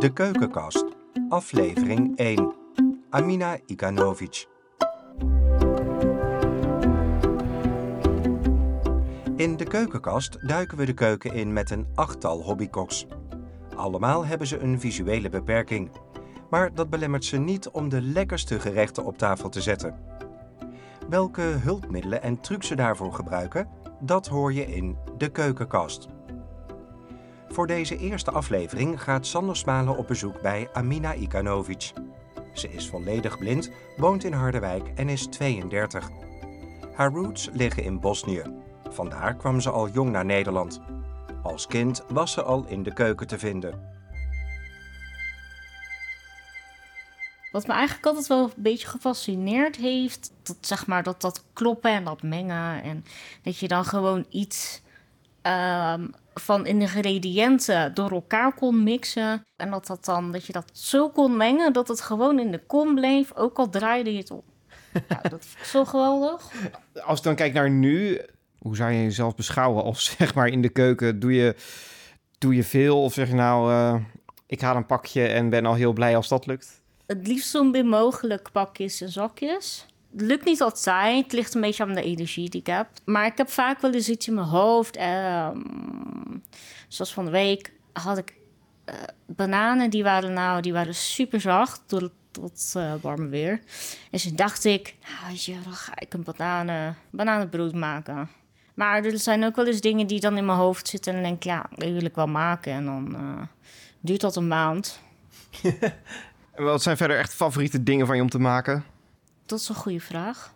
De Keukenkast, aflevering 1. Amina Ikanovic. In de keukenkast duiken we de keuken in met een achttal hobbykoks. Allemaal hebben ze een visuele beperking. Maar dat belemmert ze niet om de lekkerste gerechten op tafel te zetten. Welke hulpmiddelen en trucs ze daarvoor gebruiken, dat hoor je in de keukenkast. Voor deze eerste aflevering gaat Sander Smalen op bezoek bij Amina Ikanovic. Ze is volledig blind, woont in Harderwijk en is 32. Haar roots liggen in Bosnië. Vandaar kwam ze al jong naar Nederland. Als kind was ze al in de keuken te vinden. Wat me eigenlijk altijd wel een beetje gefascineerd heeft, dat zeg maar dat, dat kloppen en dat mengen. En dat je dan gewoon iets ehm, van ingrediënten door elkaar kon mixen. En dat, dat, dan, dat je dat zo kon mengen dat het gewoon in de kom bleef, ook al draaide je het om. nou, dat is zo geweldig. Als ik dan kijk naar nu, hoe zou je jezelf beschouwen als zeg maar in de keuken? Doe je, doe je veel of zeg je nou, eh, ik haal een pakje en ben al heel blij als dat lukt? Het liefst zo min mogelijk pakjes en zakjes. Lukt niet altijd. Het ligt een beetje aan de energie die ik heb. Maar ik heb vaak wel eens iets in mijn hoofd. Ehm, zoals van de week had ik eh, bananen. Die waren nou, die waren super zacht door tot eh, warme weer. En toen dacht ik, nou, je, dan ga ik een bananen, bananenbrood maken. Maar er zijn ook wel eens dingen die dan in mijn hoofd zitten. En denk ik, ja, die wil ik wel maken. En dan eh, duurt dat een maand. Wat zijn verder echt favoriete dingen van je om te maken? Dat is een goede vraag.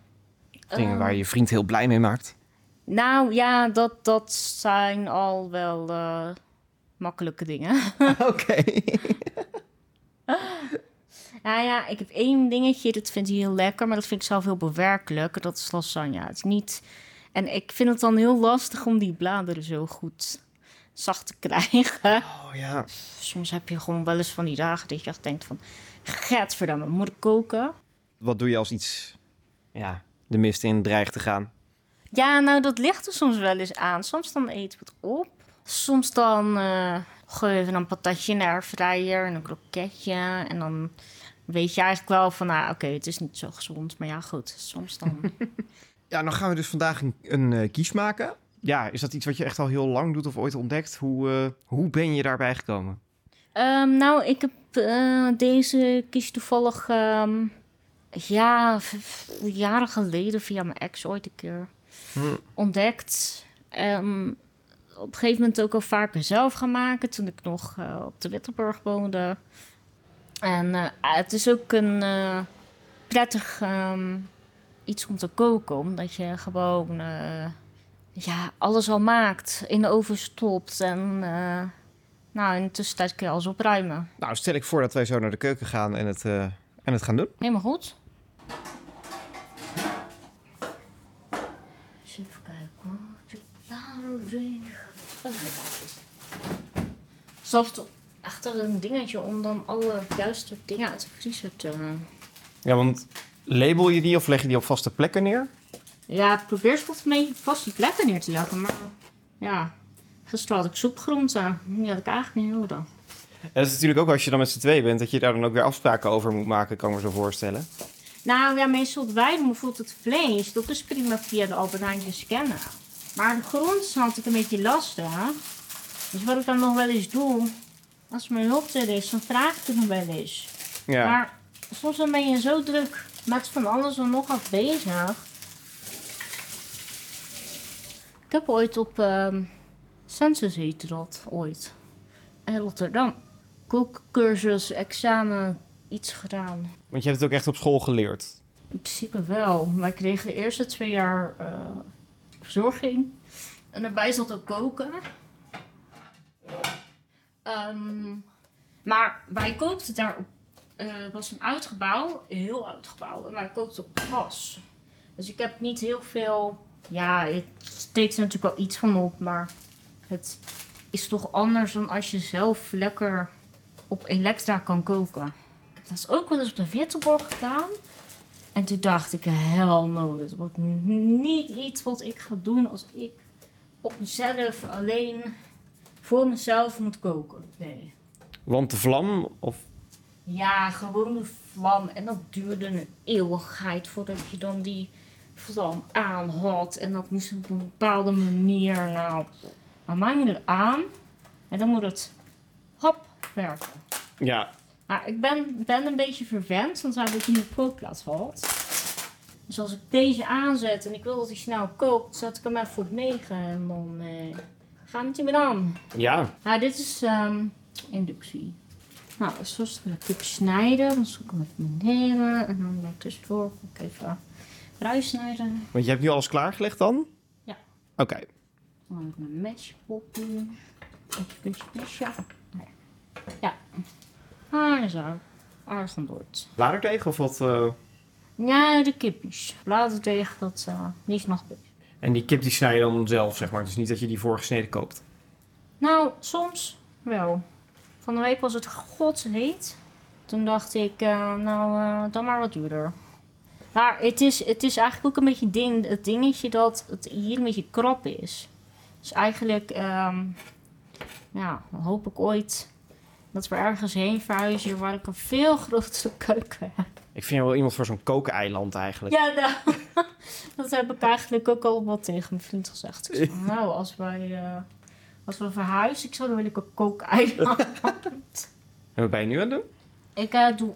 Dingen Eh, waar je vriend heel blij mee maakt? Nou ja, dat, dat zijn al wel eh, makkelijke dingen. Oké. nou ja, ik heb één dingetje, dat vind hij heel lekker, maar dat vind ik zelf heel bewerkelijk. Dat is lasagne. Het is niet... En ik vind het dan heel lastig om die bladeren zo goed zacht te krijgen. Oh ja. Soms heb je gewoon wel eens van die dagen dat je echt denkt van... Gadverdamme, moet ik koken? Wat doe je als iets ja, de mist in dreigt te gaan? Ja, nou, dat ligt er soms wel eens aan. Soms dan eten we het op. Soms dan eh gooi je even een patatje de airfryer en een kroketje. En dan weet je eigenlijk wel van, nou, oké, het is niet zo gezond. Maar ja, goed, soms dan... Ja, dan gaan we dus vandaag een, een eh, kies maken. Ja, is dat iets wat je echt al heel lang doet of ooit ontdekt? Hoe, eh, hoe ben je daarbij gekomen? Ehm, nou, ik heb eh, deze kies toevallig... ehm, ja, jaren geleden via mijn ex ooit een keer Hm. ontdekt. En op een gegeven moment ook al vaker zelf gaan maken toen ik nog eh, op de Wittenburg woonde. En eh, het is ook een eh, prettig ehm, iets om te koken, omdat je gewoon ja, alles al maakt, in de oven stopt en nou, in de tussentijd kun je alles opruimen. Nou, stel ik voor dat wij zo naar de keuken gaan en het, en het gaan doen. Helemaal goed. Eens even kijken hoor. Zelfs achter een dingetje om dan alle juiste dingen uit de vriezer te... Ja, want label je die of leg je die op vaste plekken neer? Ja, ik probeer ze wat mee vaste plekken neer te leggen, maar ja... Gisteren had ik soepgroenten. Die had ik eigenlijk niet nodig. En dat is natuurlijk ook als je dan met z'n twee bent, dat je daar dan ook weer afspraken over moet maken, kan ik me zo voorstellen. Nou ja, meestal wij doen bijvoorbeeld het vlees. Dat is prima via de Albert Heijn te scannen. Maar de groenten had ik een beetje lastig. Dus wat ik dan nog wel eens doe, als mijn hulp er is, dan vraag ik het nog wel eens. Ja. Maar soms dan ben je zo druk met van alles en nog af bezig. Ik heb ooit op ehm Census dat ooit. In Rotterdam. Kookcursus, examen, iets gedaan. Want je hebt het ook echt op school geleerd. In principe wel. Wij kregen de eerste twee jaar eh, verzorging. En daarbij zat ook koken. Ehm, maar wij kookten daar op... eh, was een oud gebouw. Een heel oud gebouw. En wij kookten op gas. Dus ik heb niet heel veel... Ja, het steekt er natuurlijk wel iets van op. Maar het is toch anders dan als je zelf lekker op elektra kan koken. Ik heb dat ook wel eens op de Wittenborg gedaan. En toen dacht ik, hel no, dat wordt niet iets wat ik ga doen als ik op mezelf alleen voor mezelf moet koken. Nee. Want de vlam, of... Ja, gewoon de vlam. En dat duurde een eeuwigheid voordat je dan die vlam aan had. En dat moest op een bepaalde manier. Nou, dan maak je het aan. En dan moet het hop werken. Ja, Maar ik ben, ben een beetje verwend, want hij heeft niet op kookplaat gehad. Dus als ik deze aanzet en ik wil dat hij snel kookt, zet ik hem even voor 9 en dan eh, gaat het niet meer aan. ja. Nou, dit is ehm, inductie. Nou, zoals wil ik snijden. Dan zoek ik hem even beneden. En dan tussendoor ga ik even ruis snijden. Want je hebt nu alles klaargelegd dan? Ja. Oké. Dan heb ik mijn op doen. Mesje. Nou Ja. Ja. Ah, zo. Het. Bladerdeeg of wat? eh? Ja, de kipjes. Bladerdeeg, dat uh, die is nog. En die kip die snij je dan zelf, zeg maar. Dus niet dat je die voorgesneden koopt. Nou, soms wel. Van de week was het godsheet. Toen dacht ik, eh, nou, eh, dan maar wat duurder. Maar het is, het is eigenlijk ook een beetje ding, het dingetje dat het hier een beetje krap is. Dus eigenlijk, ehm, ja, dan hoop ik ooit dat we ergens heen verhuizen waar ik een veel grotere keuken heb. Ik vind wel iemand voor zo'n kokeneiland eigenlijk. Ja, nou, dat heb ik eigenlijk ook al wat tegen mijn vriend gezegd. Ik zei, nou, als wij, eh, als we verhuizen, ik zou dan wil ik een kookeiland. En wat ben je nu aan het doen? ik eh, doe,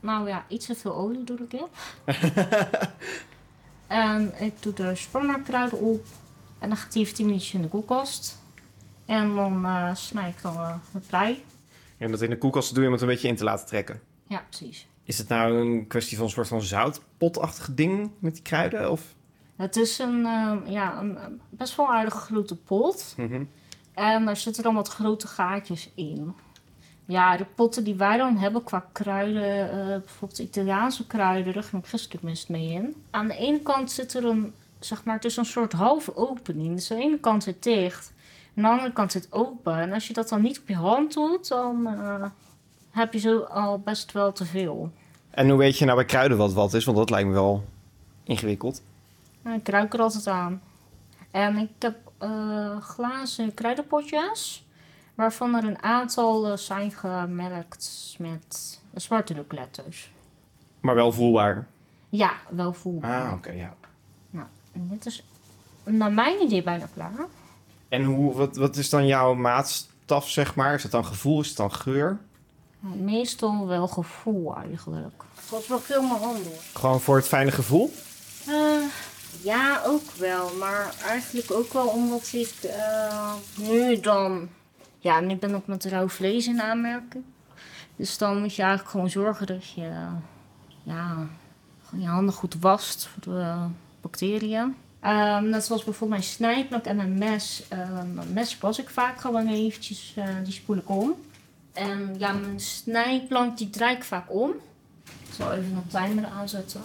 nou ja, iets te veel olie doe ik in. en ik doe de spannerkruiden op. En dan gaat die even 10 minuutjes in de koelkast. En dan eh snij ik dan eh, het prei. En dat in de koelkast doe je om het een beetje in te laten trekken. Ja, precies. Is het nou een kwestie van een soort van zoutpotachtig ding met die kruiden? Of? Het is een, eh, ja, een best wel aardige grote pot. En er zitten dan wat grote gaatjes in. Ja, de potten die wij dan hebben qua kruiden, eh, bijvoorbeeld Italiaanse kruiden, daar ging ik gisteren tenminste mee in. Aan de ene kant zit er een, zeg maar, het is een soort halve opening. Dus aan de ene kant zit dicht, aan de andere kant zit open. En als je dat dan niet op je hand doet, dan eh, heb je zo al best wel te veel. En hoe weet je nou bij kruiden wat wat is? Want dat lijkt me wel ingewikkeld. Nou, ik ruik er altijd aan. En ik heb eh, glazen kruidenpotjes. Waarvan er een aantal eh, zijn gemerkt met zwarte letters. Maar wel voelbaar. Ja, wel voelbaar. Ah, oké, ja. Nou, en dit is naar mijn idee bijna klaar. En hoe, wat, wat is dan jouw maatstaf, zeg maar? Is het dan gevoel? Is het dan geur? Meestal wel gevoel eigenlijk. Het was wel veel mijn handen. Gewoon voor het fijne gevoel? Eh, ja, ook wel. Maar eigenlijk ook wel omdat ik eh, nu dan... Ja, nu ben ik met rauw vlees in aanmerking. Dus dan moet je eigenlijk gewoon zorgen dat je... ja, gewoon je handen goed wast voor de bacteriën. Ehm, net zoals bijvoorbeeld mijn snijplank en mijn mes. Ehm, mijn mes was ik vaak gewoon eventjes, eh, die spoel ik om. En ja, mijn snijplank die draai ik vaak om. Ik zal even een timer aanzetten.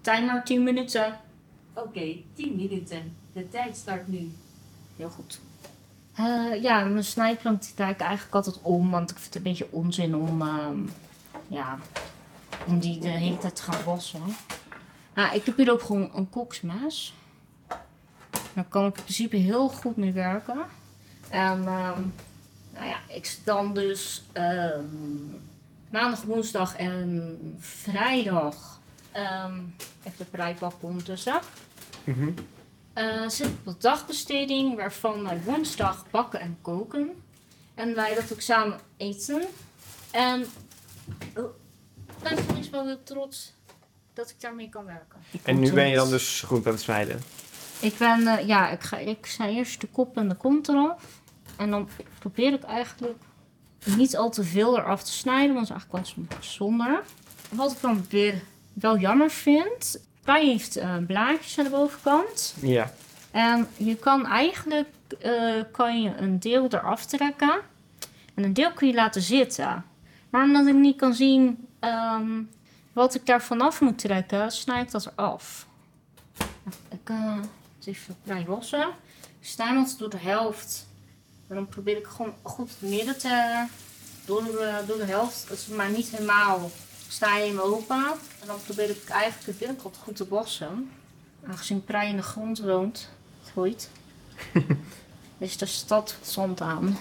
Timer 10 minuten. Oké, 10 minuten. De tijd start nu. Heel goed. Eh, ja, mijn snijplank die draai ik eigenlijk altijd om, want ik vind het een beetje onzin om, ehm, ja, om die de hele tijd te gaan wassen. Nou, ik heb hier ook gewoon een koksmes. Daar kan ik in principe heel goed mee werken. En ehm, nou ja, ik zit dan dus ehm, maandag, woensdag en vrijdag ehm even de prijpak ondertussen. Eh, zit op de dagbesteding, waarvan wij woensdag bakken en koken. En wij dat ook samen eten. En oh, ik ben wel heel trots dat ik daarmee kan werken. En nu ben je dan dus goed aan het snijden? Ik ben, eh, ja, ik ga, ik snij eerst de kop en de kont eraf. En dan probeer ik eigenlijk niet al te veel eraf te snijden, want dat is eigenlijk wel zonde. Wat ik dan weer wel jammer vind, hij heeft eh, blaadjes aan de bovenkant. Ja. En je kan eigenlijk eh, kan je een deel eraf trekken. En een deel kun je laten zitten. Maar omdat ik niet kan zien ehm, wat ik daar vanaf moet trekken, snij ik dat eraf. Ik eh het even vrij lossen. Altijd door de helft. En dan probeer ik gewoon goed het midden te... Door de, door de helft, het maar niet helemaal sta je hem open. En dan probeer ik eigenlijk de binnenkant goed te wassen. Aangezien prei in de grond woont, groeit. is de stad zand aan.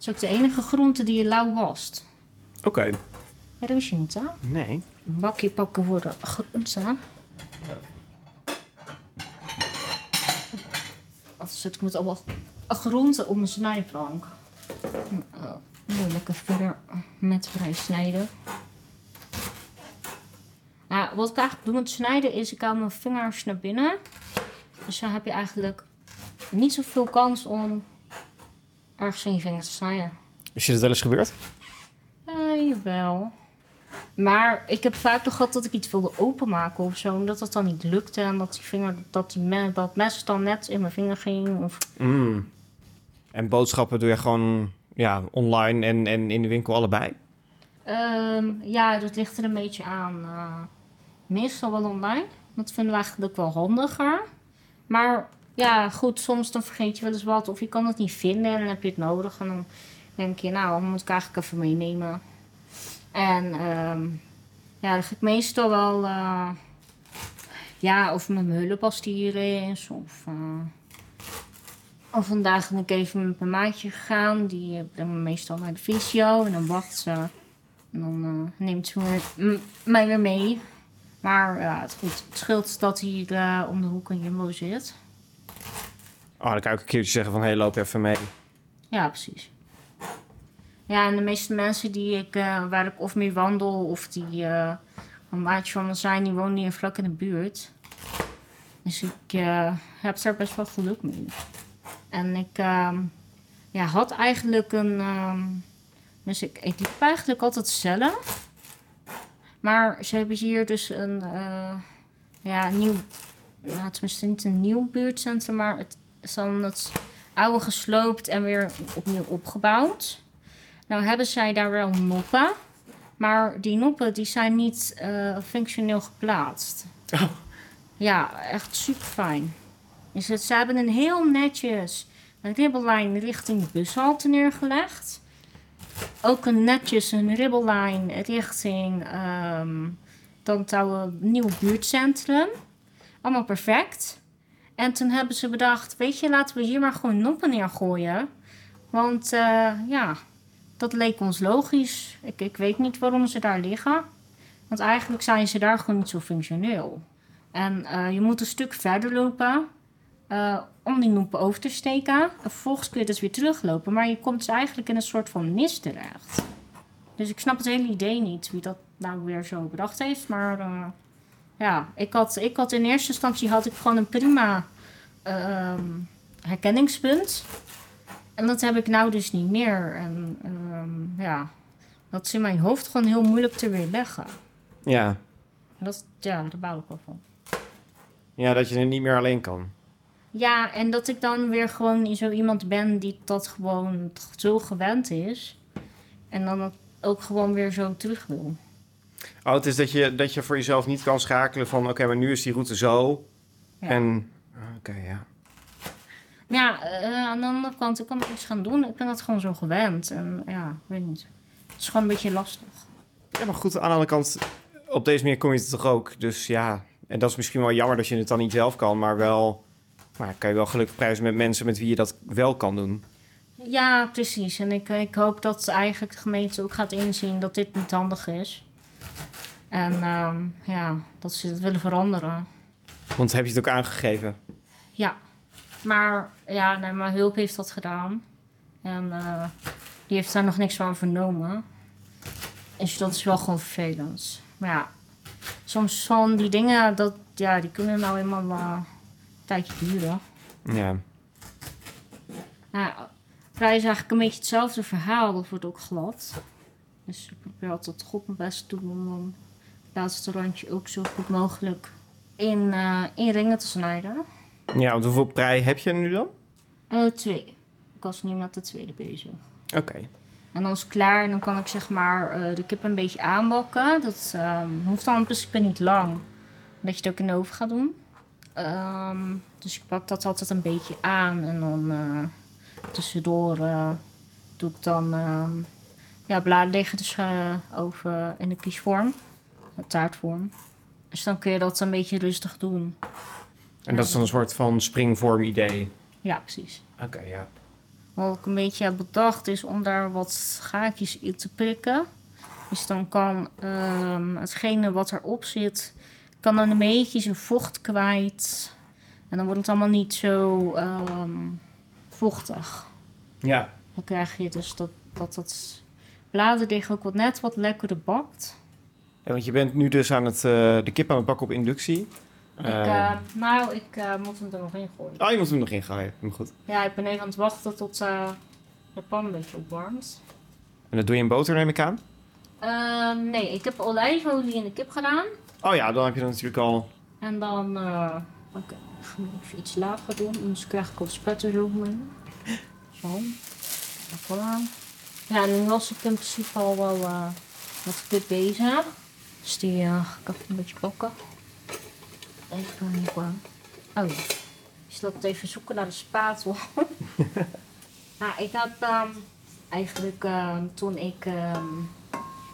is ook de enige groente die je lauw wast. Oké. Ja, dat wist je niet, hè? Nee. Bakje pakken voor de groente. Anders zit ik met allemaal groenten op mijn snijplank. Nu lekker verder met vrij snijden. Ja, wat ik eigenlijk doe met snijden is, ik haal mijn vingers naar binnen. Dus dan heb je eigenlijk niet zoveel kans om ergens in je vingers te snijden. Is je dat wel eens gebeurd? Eh, jawel. Maar ik heb vaak toch gehad dat ik iets wilde openmaken of zo. En dat dat dan niet lukte. En dat, die vinger, dat, die me, dat mes dan net in mijn vinger ging. Of, Mm. En boodschappen doe je gewoon ja, online en, en in de winkel allebei? Ehm, ja, dat ligt er een beetje aan. eh, meestal wel online. Dat vinden we eigenlijk wel handiger. Maar ja, goed, soms dan vergeet je wel eens wat. Of je kan het niet vinden en dan heb je het nodig. En dan denk je, nou, dan moet ik eigenlijk even meenemen. En ehm, ja, dan ga ik meestal wel... eh, ja, of met mijn hulp als die hier is. Of, eh, of vandaag ben ik even met mijn maatje gegaan. Die eh, brengt me meestal naar de fysio. En dan wacht ze. En dan neemt ze mij weer mee. Maar ja, het, goed, het scheelt dat hier om de hoek een Jumbo zit. Oh, dan kan ik een keertje zeggen van, hé, hey, loop even mee. Ja, precies. Ja, en de meeste mensen die ik, eh, waar ik of mee wandel of die eh, een maatje van me zijn, die wonen hier vlak in de buurt. Dus ik eh, heb daar best wel geluk mee. En ik ehm, ja, had eigenlijk een. ehm, dus ik, ik liep eigenlijk altijd zelf. Maar ze hebben hier dus een. ja, nieuw. Ja, tenminste niet een nieuw buurtcentrum, maar het is dan het oude gesloopt en weer opnieuw opgebouwd. Nou hebben zij daar wel noppen. Maar die noppen die zijn niet eh, functioneel geplaatst. Oh. Ja, echt super fijn. Dus het, ze hebben een heel netjes een ribbellijn richting de bushalte neergelegd. Ook een netjes een ribbellijn richting ehm dan het oude nieuwe buurtcentrum. Allemaal perfect. En toen hebben ze bedacht, weet je, laten we hier maar gewoon noppen neergooien. Want eh, ja, dat leek ons logisch. Ik, ik weet niet waarom ze daar liggen. Want eigenlijk zijn ze daar gewoon niet zo functioneel. En eh, je moet een stuk verder lopen eh, om die noepen over te steken. En vervolgens kun je dus weer teruglopen. Maar je komt dus eigenlijk in een soort van nis terecht. Dus ik snap het hele idee niet wie dat nou weer zo bedacht heeft. Maar eh, ja, ik had, ik had in eerste instantie had ik gewoon een prima ehm, herkenningspunt. En dat heb ik nou dus niet meer. En ehm, ja, dat is in mijn hoofd gewoon heel moeilijk te weerleggen. Ja. Dat, ja, daar bouw ik wel van. ja, dat je er niet meer alleen kan. Ja, en dat ik dan weer gewoon zo iemand ben die dat gewoon zo gewend is. En dan ook gewoon weer zo terug wil. Oh, het is dat je, dat je voor jezelf niet kan schakelen van... oké, maar nu is die route zo. Ja. En... Oké, ja. Maar ja, eh, aan de andere kant, ik kan er iets gaan doen. Ik ben dat gewoon zo gewend. En ja, ik weet niet. Het is gewoon een beetje lastig. Ja, maar goed, aan de andere kant... op deze manier kom je het toch ook. Dus ja, en dat is misschien wel jammer dat je het dan niet zelf kan... maar wel... Maar kan je wel gelukkig prijzen met mensen met wie je dat wel kan doen. Ja, precies. En ik, ik hoop dat eigenlijk de gemeente ook gaat inzien dat dit niet handig is. En ehm, ja, dat ze het willen veranderen. Want heb je het ook aangegeven? Ja, maar ja, nee, mijn hulp heeft dat gedaan. En eh, die heeft daar nog niks van vernomen. Dus dat is wel gewoon vervelend. Maar ja, soms van die dingen, dat, ja, die kunnen nou eenmaal eh, een tijdje duren. Ja. Nou, vrij is eigenlijk een beetje hetzelfde verhaal. Dat wordt ook glad. Dus ik probeer altijd goed mijn best te doen om dan het laatste randje ook zo goed mogelijk in, eh, in ringen te snijden. Ja, want hoeveel prei heb je nu dan? Eh, twee. Ik was nu met de tweede bezig. Oké. En dan is het klaar en dan kan ik zeg maar eh, de kip een beetje aanbakken. Dat ehm, hoeft dan in principe niet lang. Dat je het ook in de oven gaat doen. Ehm, dus ik bak dat altijd een beetje aan. En dan eh, tussendoor doe ik dan ehm ja, bladen liggen dus over in de kiesvorm. De taartvorm. Dus dan kun je dat een beetje rustig doen. En dat is dan een soort van springvorm idee. Ja, precies. Oké, ja. Wat ik een beetje heb bedacht is om daar wat gaatjes in te prikken. Dus dan kan ehm, hetgene wat erop zit, kan dan een beetje zijn vocht kwijt. En dan wordt het allemaal niet zo ehm, vochtig. Ja. Dan krijg je dus dat, dat het bladerdeeg ook wat net wat lekkerder bakt. Ja, want je bent nu dus aan het, eh, de kip aan het bakken op inductie. Ik, Eh, eh, nou, ik eh, moet hem er nog in gooien. Oh, je moet hem nog ingooien. Heel goed. Ja, ik ben even aan het wachten tot eh, de pan een beetje opwarmt. En dat doe je in boter, neem ik aan? Ehm, nee, ik heb olijfolie in de kip gedaan. Oh ja, dan heb je dan natuurlijk al... En dan... Oké, ik ga even iets lager doen, anders krijg ik wat spetters over me. Zo. Voilà. Ja, nu was ik in principe al wel met dit bezig. Dus die ga ik een beetje pakken. Even hiervoor. Oh ja. Dus dat even zoeken naar de spatel. nou, ik heb ehm, eigenlijk ehm, toen ik, ehm,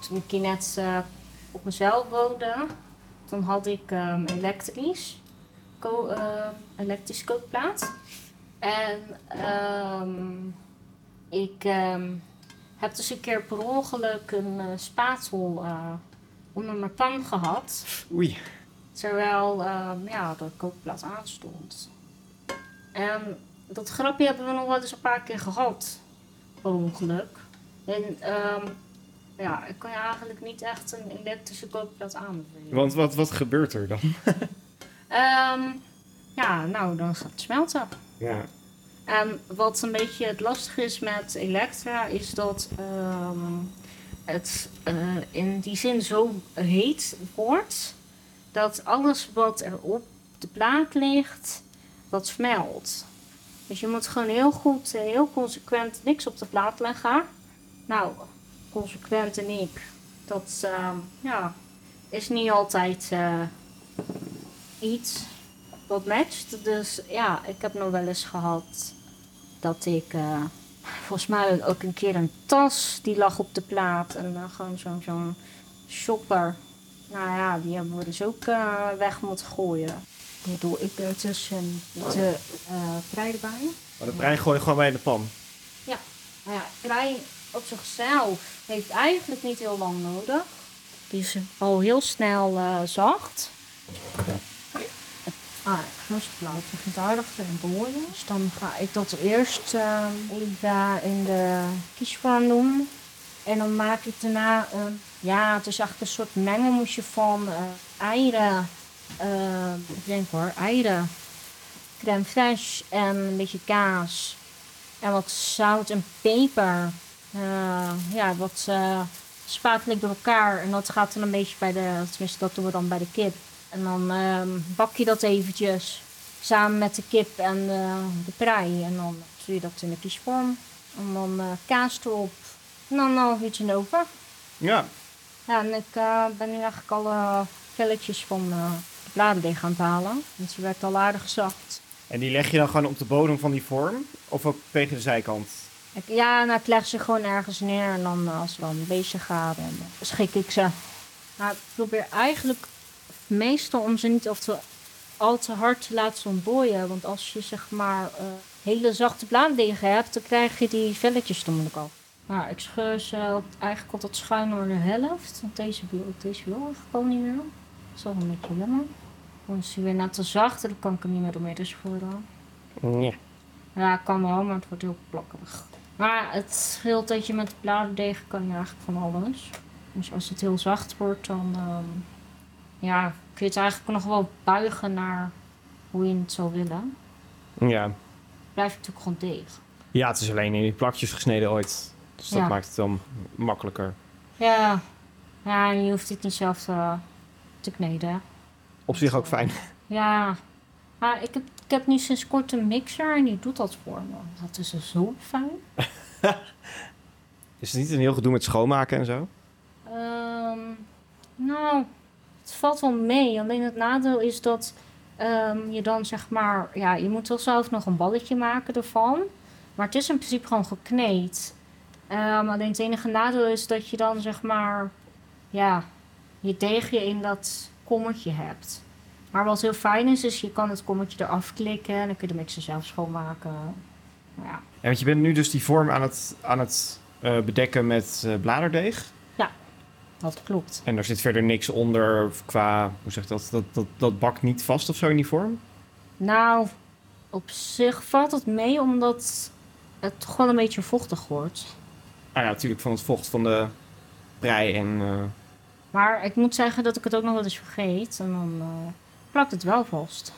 toen ik hier net eh, op mezelf woonde, toen had ik elektrisch, ko eh, elektrisch kookplaat. En ik heb dus een keer per ongeluk een eh, spatel onder mijn pan gehad. Oei. Terwijl ehm, ja, de kookplaat aanstond. En dat grapje hebben we nog wel eens een paar keer gehad. Ongeluk. En ehm, ja, ik kan je eigenlijk niet echt een elektrische kookplaat aanbevelen. Want wat, wat gebeurt er dan? Ehm, ja, nou, dan gaat het smelten. Ja. En wat een beetje het lastige is met Elektra, is dat het eh, in die zin zo heet wordt, dat alles wat er op de plaat ligt, dat smelt. Dus je moet gewoon heel goed, eh, heel consequent niks op de plaat leggen. Nou, consequent en ik, dat ehm, ja, is niet altijd eh, iets wat matcht. Dus ja, ik heb nog wel eens gehad dat ik eh, volgens mij ook een keer een tas die lag op de plaat en dan gewoon zo'n zo'n shopper. Nou ja, die hebben we dus ook eh, weg moeten gooien. Dat doe ik er tussen de uh, prei erbij. Maar de prei gooi je gewoon bij in de pan. Nou ja, prei op zichzelf heeft eigenlijk niet heel lang nodig. Die is al heel snel eh, zacht. Ah, first plaat begint aardig te boren. Dus dan ga ik dat eerst eh, even in de kiesvorm doen. En dan maak ik daarna, eh, ja, het is eigenlijk een soort mengelmoesje van eh, eieren. eh, ik denk hoor, eieren, crème fraîche en een beetje kaas. En wat zout en peper. Eh, ja, wat uh, spatel ik door elkaar. En dat gaat dan een beetje bij de, tenminste dat doen we dan bij de kip. En dan ehm, bak je dat eventjes samen met de kip en de prei. En dan doe je dat in de kiesvorm. En dan kaas erop. En dan nog half uurtje over. Ja. Ja, en ik eh, ben nu eigenlijk alle velletjes van eh, de bladerdeeg aan het halen. Want ze werd al aardig zacht. En die leg je dan gewoon op de bodem van die vorm? Of ook tegen de zijkant? Ik, ja, nou, ik leg ze gewoon ergens neer. En dan eh, als ze dan een beetje gaan, dan eh, schik ik ze. Nou, ik probeer eigenlijk meestal om ze niet of te, al te hard te laten ontdooien. Want als je zeg maar eh, hele zachte blaaddeeg hebt, dan krijg je die velletjes er moeilijk af. Maar ik scheur ze eigenlijk altijd schuin door de helft. Want deze wil, deze wil eigenlijk al niet meer. Dat is wel een beetje jammer. Dan is hij weer net te zacht en dan kan ik hem niet meer doormidden scheuren. Ja. Ja, kan wel, maar het wordt heel plakkerig. Maar het scheelt dat je met bladerdeeg kan je eigenlijk van alles. Dus als het heel zacht wordt, dan ehm, ja, kun je het eigenlijk nog wel buigen naar hoe je het zou willen. Ja. Blijft natuurlijk gewoon deeg. Ja, het is alleen in die plakjes gesneden ooit. Dus dat Ja. maakt het dan makkelijker. Ja, ja en je hoeft het niet zelf te, te kneden. Op zich ook fijn. Ja, maar ik heb, ik heb nu sinds kort een mixer en die doet dat voor me. Dat is dus zo fijn. Is het niet een heel gedoe met schoonmaken en zo? Ehm, nou, het valt wel mee. Alleen het nadeel is dat ehm, je dan zeg maar... Ja, je moet wel zelf nog een balletje maken ervan. Maar het is in principe gewoon gekneed. Ehm, alleen het enige nadeel is dat je dan zeg maar... Ja, je deegje in dat kommetje hebt. Maar wat heel fijn is, is je kan het kommetje eraf klikken... en dan kun je de mixer zelf schoonmaken. Ja, Ja, want je bent nu dus die vorm aan het, aan het eh, bedekken met eh, bladerdeeg. dat klopt. En er zit verder niks onder qua, hoe zeg je dat, dat, dat, dat bakt niet vast of zo in die vorm? Nou, op zich valt het mee omdat het gewoon een beetje vochtig wordt. Ah ja, natuurlijk van het vocht van de prei en... eh, Maar ik moet zeggen dat ik het ook nog wel eens vergeet. En dan eh, plakt het wel vast.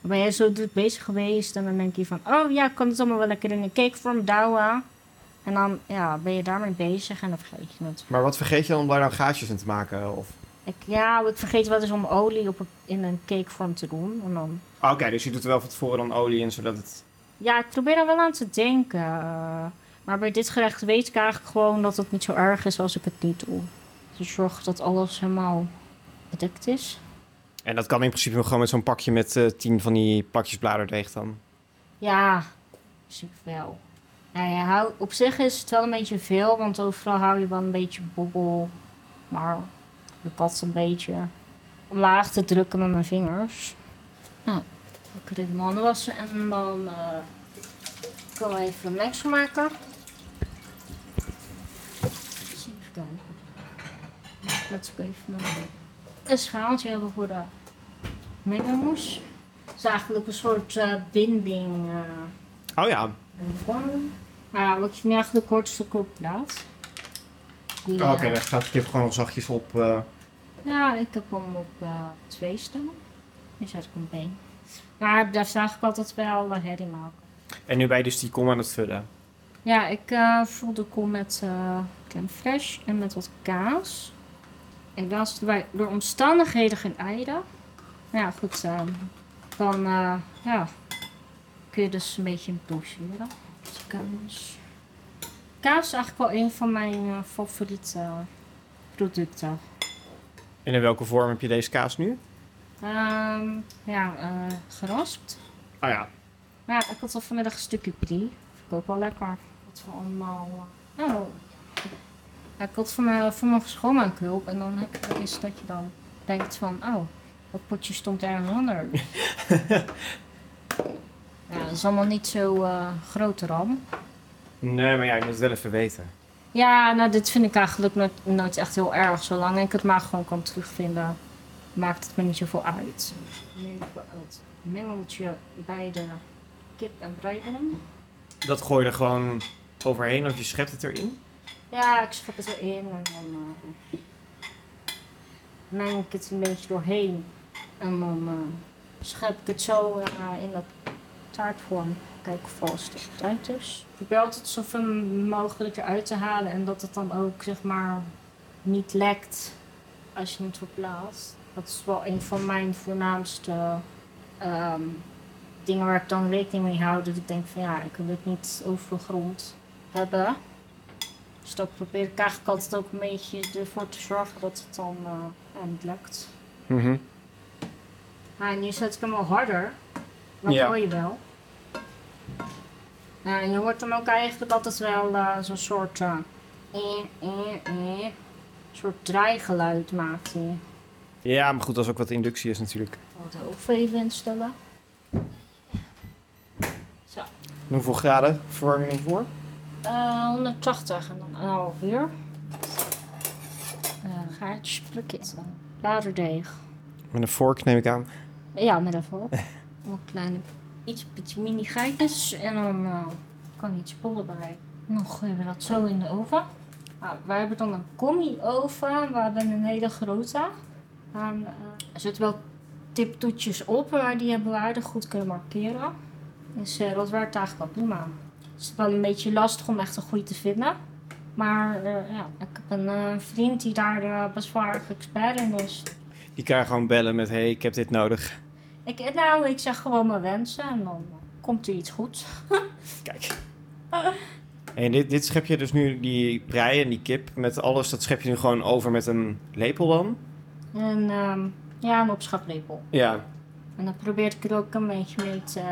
Dan ben je zo druk bezig geweest en dan denk je van... Oh ja, ik kan het allemaal wel lekker in een cakevorm douwen. En dan ja, ben je daarmee bezig en dan vergeet je het. Maar wat vergeet je dan om daar dan gaatjes in te maken? Of... Ik, ja, ik vergeet wel eens om olie op een- in een cakevorm te doen. En dan... Ah, Oké, dus je doet er wel van tevoren dan olie in, zodat het... Ja, ik probeer er wel aan te denken. Maar bij dit gerecht weet ik eigenlijk gewoon dat het niet zo erg is als ik het niet doe. Dus zorg dat alles helemaal bedekt is. En dat kan in principe gewoon met zo'n pakje met eh, tien van die plakjes bladerdeeg dan. Ja, super wel. Nou ja, hou, op zich is het wel een beetje veel, want overal hou je wel een beetje bobbel. Maar je pad een beetje omlaag te drukken met mijn vingers. Nou, ik dit mijn handen wassen en dan kan we even een mengsel maken. Kijken. Laat ik even een- een schaaltje hebben voor de mengelmoes. Het is eigenlijk een soort eh, binding. eh, Oh ja. Maar wat je nu eigenlijk kort stuk op laat. Oh, oké, eh, daar gaat kip gewoon nog zachtjes op. eh. Ja, ik heb hem op eh, twee staan. Nu zet ik hem op één. Maar daar zag ik altijd wel wat herrie maken. En nu ben je dus die kom aan het vullen. Ja, ik eh vul de kom met eh crème fraîche en met wat kaas. En dan is het door omstandigheden geen eieren. Nou ja, goed. eh, dan eh, ja, kun je dus een beetje doseren. Dus kaas. Kaas is eigenlijk wel een van mijn eh, favoriete producten. En in welke vorm heb je deze kaas nu? Ehm, ja, eh, geraspt. Ah ja. Maar ja, ik had al vanmiddag een stukje brie. Vind ik ook wel lekker. Wat voor allemaal... eh, oh. Ja, ik had van mijn, van mijn schoonmaakhulp. En dan heb je wel eens dat je dan denkt van... Oh, dat potje stond ergens onder. ja, dat is allemaal niet zo eh grote ram. Nee, maar ja, je moet het wel even weten. Ja, nou, dit vind ik eigenlijk nooit, nooit echt heel erg. Zolang ik het maar gewoon kan terugvinden, maakt het me niet zoveel uit. Nu het mengeltje bij de kip en breidelen. Dat gooi je er gewoon overheen of je schept het erin? Ja, ik schep het erin en dan eh, meng ik het een beetje doorheen. En dan eh, schep ik het zo eh, in dat taartvorm. Kijk of alles uit is. Ik probeer altijd zoveel mogelijk eruit te halen en dat het dan ook zeg maar niet lekt als je het verplaatst. Dat is wel een van mijn voornaamste ehm, dingen waar ik dan rekening mee hou. Dat ik denk van ja, ik wil het niet over grond hebben. Dus dat probeer ik eigenlijk altijd ook een beetje ervoor te zorgen dat het dan eh, niet lukt. Mhm. Maar nu zet ik hem al harder. Dat Ja. hoor je wel. Ja, en je hoort hem ook eigenlijk altijd wel eh, zo'n soort, eh, eh, eh, eh, soort draaigeluid maakt hij. Ja, maar goed, dat is ook wat inductie is natuurlijk. Ik zal het ook even instellen. Zo. En hoeveel graden verwarming hiervoor? Eh 180 en dan een half uur. Uh, gaatjes, plaketten, bladerdeeg. Met een vork neem ik aan. Ja, met een vork. Nog kleine, iets, beetje mini geitjes. En dan eh, kan iets pollen bij. Dan gooien we dat zo in de oven. Nou, wij hebben dan een combi-oven. We hebben een hele grote. En, eh, er zitten wel tiptoetjes op, maar die hebben we aardig goed kunnen markeren. Dus eh, dat werkt eigenlijk wel prima. Het is wel een beetje lastig om echt een goede te vinden. Maar eh, ja, ik heb een eh, vriend die daar eh, best wel erg expert in is. Die kan gewoon bellen met, hey, ik heb dit nodig. Ik, nou, ik zeg gewoon mijn wensen en dan komt er iets goeds. Kijk. En dit, dit schep je dus nu, die prei en die kip met alles, dat schep je nu gewoon over met een lepel dan? En ehm, ja, een opschaplepel. Ja. En dan probeer ik er ook een beetje mee te,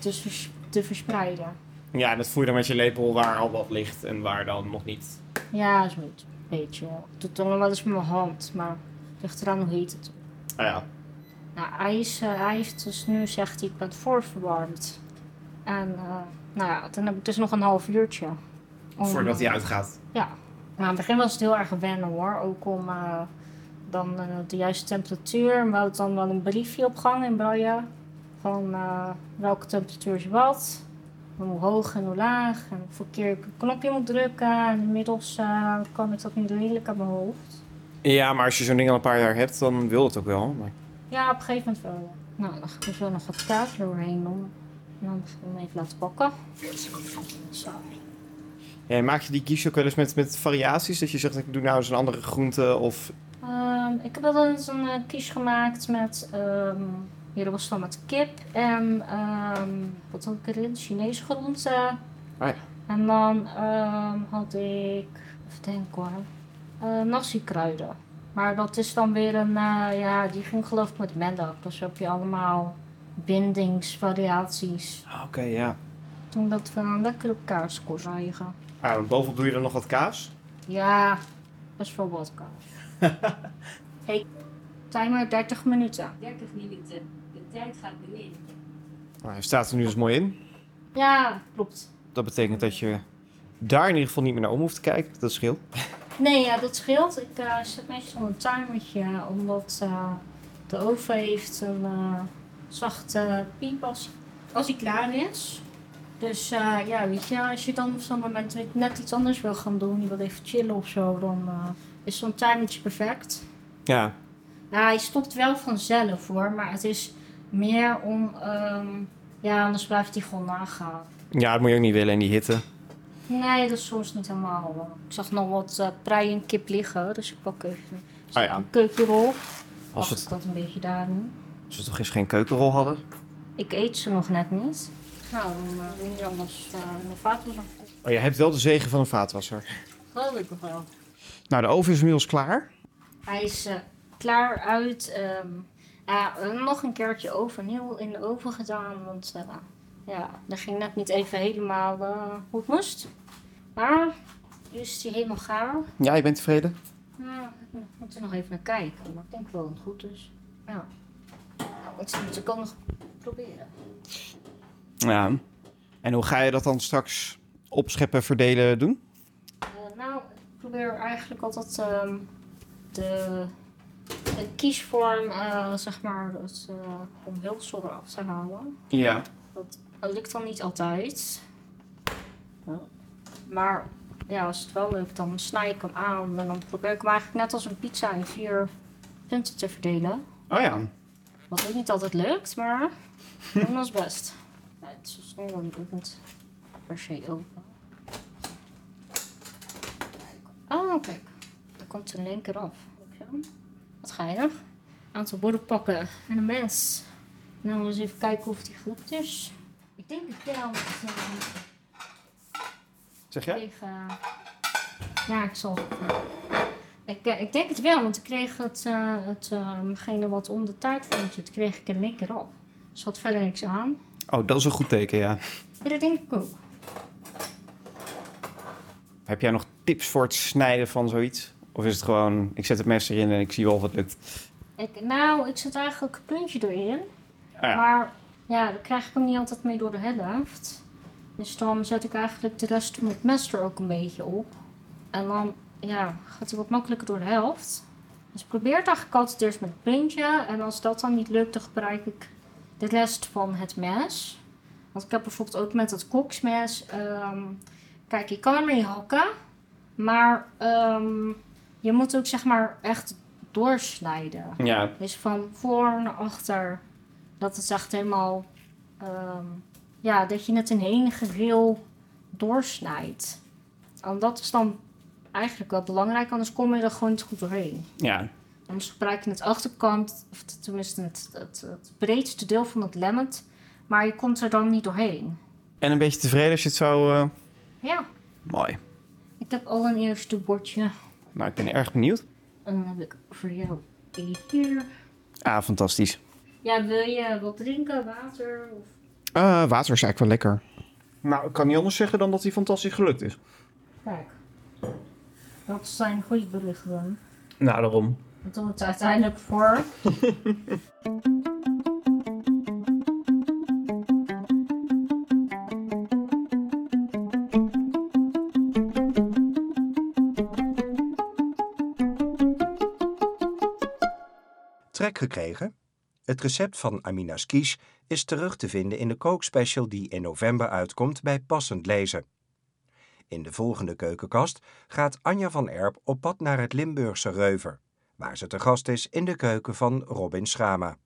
te, vers- te verspreiden. Ja, en dat voer je dan met je lepel waar al wat ligt en waar dan nog niet. Ja, zoiets. Een beetje. Ik doe het dan nog wel eens met mijn hand, maar het ligt eraan hoe heet het. Ah ja. Nou, hij, is, eh, hij heeft dus nu, zegt hij, ik ben voorverwarmd. En eh, Nou ja, dan heb ik dus nog een half uurtje. om, Voordat hij eh, uitgaat. Ja. Maar aan het begin was het heel erg wennen hoor. Ook om dan de juiste temperatuur. We hadden dan wel een briefje op gang in Braille. Van welke temperatuur is wat. Hoe hoog en hoe laag. En hoeveel keer ik een knopje moet drukken. En inmiddels eh, kan ik dat niet redelijk aan mijn hoofd. Ja, maar als je zo'n ding al een paar jaar hebt, dan wil het ook wel. Maar... Ja, op een gegeven moment wel. ja. Nou, dan ga ik er zo nog wat kaas doorheen doen. En dan ga ik hem even laten bakken. Zo. Ja, maak je die quiche ook wel eens met, met variaties? Dat je zegt, ik doe nou eens een andere groente of... Ehm, ik heb wel eens een uh, quiche gemaakt met. ehm ja, dat was dan met kip en. ehm wat had ik erin? Chinese groenten. Ah ja. En dan ehm, had ik. Even denken hoor. eh nasi-kruiden. Maar dat is dan weer een. eh, ja, die ging geloof ik met mendak. Dus heb je allemaal bindingsvariaties. Ah, Oké, ja. Toen dat we dan lekker op kaas kon rijgen. Ah, en bovenop doe je dan nog wat kaas? Ja, best wel wat kaas. hey, timer 30 minuten. 30 minuten. Tijd gaat beneden. Nou, hij staat er nu dus mooi in. Ja, klopt. Dat betekent dat je daar in ieder geval niet meer naar om hoeft te kijken. Dat scheelt. Nee, ja, dat scheelt. Ik eh, zet meestal een timertje, omdat eh, de oven heeft een eh, zachte piep als, als hij klaar is. Dus ja, weet je, als je dan op zo'n moment net iets anders wil gaan doen, je wil even chillen of zo, dan is zo'n timertje perfect. Ja. Nou, hij stopt wel vanzelf hoor, maar het is meer om, ehm, ja, anders blijft hij gewoon nagaan. Ja, dat moet je ook niet willen in die hitte. Nee, dat is soms niet helemaal. Ik zag nog wat eh prei en kip liggen, dus ik pak even Ah ja. een keukenrol. Als het, ik dat een beetje daar doen. als we toch eens geen keukenrol hadden. Ik eet ze nog net niet. Nou, dan uh, doen je anders uh, in de vaatwasser. Oh, je hebt wel de zegen van een vaatwasser. Geloof ik nog wel. Nou, de oven is inmiddels klaar. Hij is eh, klaar uit. ehm, ja, nog een keertje overnieuw in de oven gedaan. Want eh, ja, dat ging net niet even helemaal eh, hoe het moest. Maar nu is hij helemaal gaar. Ja, je bent tevreden? Ja, ik moet er nog even naar kijken. Maar ik denk wel dat het goed is. Ja. Nou, dat moet ik ook nog proberen. Ja. En hoe ga je dat dan straks opscheppen, verdelen, doen? Eh, nou, ik probeer eigenlijk altijd ehm, de kiesvorm, eh, zeg maar, het uh, omhulsel eraf te halen. Ja. Dat, dat lukt dan niet altijd. Ja. Maar ja, als het wel lukt, dan snij ik hem aan. En dan probeer ik hem eigenlijk net als een pizza in vier punten te verdelen. Oh ja. Wat ook niet altijd lukt, maar we doen ons best. Ja, het is snel dan ook niet per se open. Oh, kijk. Daar komt een linker af. Zo. Wat geinig. Aantal borden pakken en een mes. Nou, eens even kijken of die gelukt is. Ik denk het wel. eh, Zeg ik kreeg, eh, ja, ik zal. Ik, eh, ik denk het wel, want ik kreeg het, eh hetgene wat om de taart vond, het kreeg ik er linker op. Er zat verder niks aan. Oh, dat is een goed teken, ja. Ja, dat denk ik ook. Heb jij nog tips voor het snijden van zoiets? Of is het gewoon, ik zet het mes erin en ik zie wel of het lukt? Ik, nou, ik zet eigenlijk een puntje erin. Ah, ja. Maar ja, daar krijg ik hem niet altijd mee door de helft. Dus dan zet ik eigenlijk de rest van het mes er ook een beetje op. En dan ja, gaat hij wat makkelijker door de helft. Dus ik probeer het eigenlijk altijd eerst met het puntje. En als dat dan niet lukt, dan gebruik ik de rest van het mes. Want ik heb bijvoorbeeld ook met het koksmes. ehm, kijk, je kan ermee hakken. Maar ehm, je moet ook zeg maar echt doorsnijden. Ja, Dus van voor naar achter. Dat het echt helemaal. ehm, ja, dat je het in één geheel doorsnijdt. En dat is dan eigenlijk wel belangrijk, anders kom je er gewoon niet goed doorheen. ja. Anders gebruik je het achterkant, of tenminste het, het, het breedste deel van het lemmet. Maar je komt er dan niet doorheen. En een beetje tevreden als je het zo... eh, Ja, Mooi. ik heb al een eerste bordje. Nou, ik ben erg benieuwd. En dan heb ik voor jou één hier. Ah, fantastisch. Ja, wil je wat drinken, water? Of... Eh, water is eigenlijk wel lekker. Nou, ik kan niet anders zeggen dan dat hij fantastisch gelukt is. Kijk, dat zijn goede berichten. Nou, daarom. Dat doen we het uiteindelijk voor. Gekregen? Het recept van Amina's Quiche is terug te vinden in de kookspecial die in november uitkomt bij Passend Lezen. In de volgende keukenkast gaat Anja van Erp op pad naar het Limburgse Reuver, waar ze te gast is in de keuken van Robin Schrama.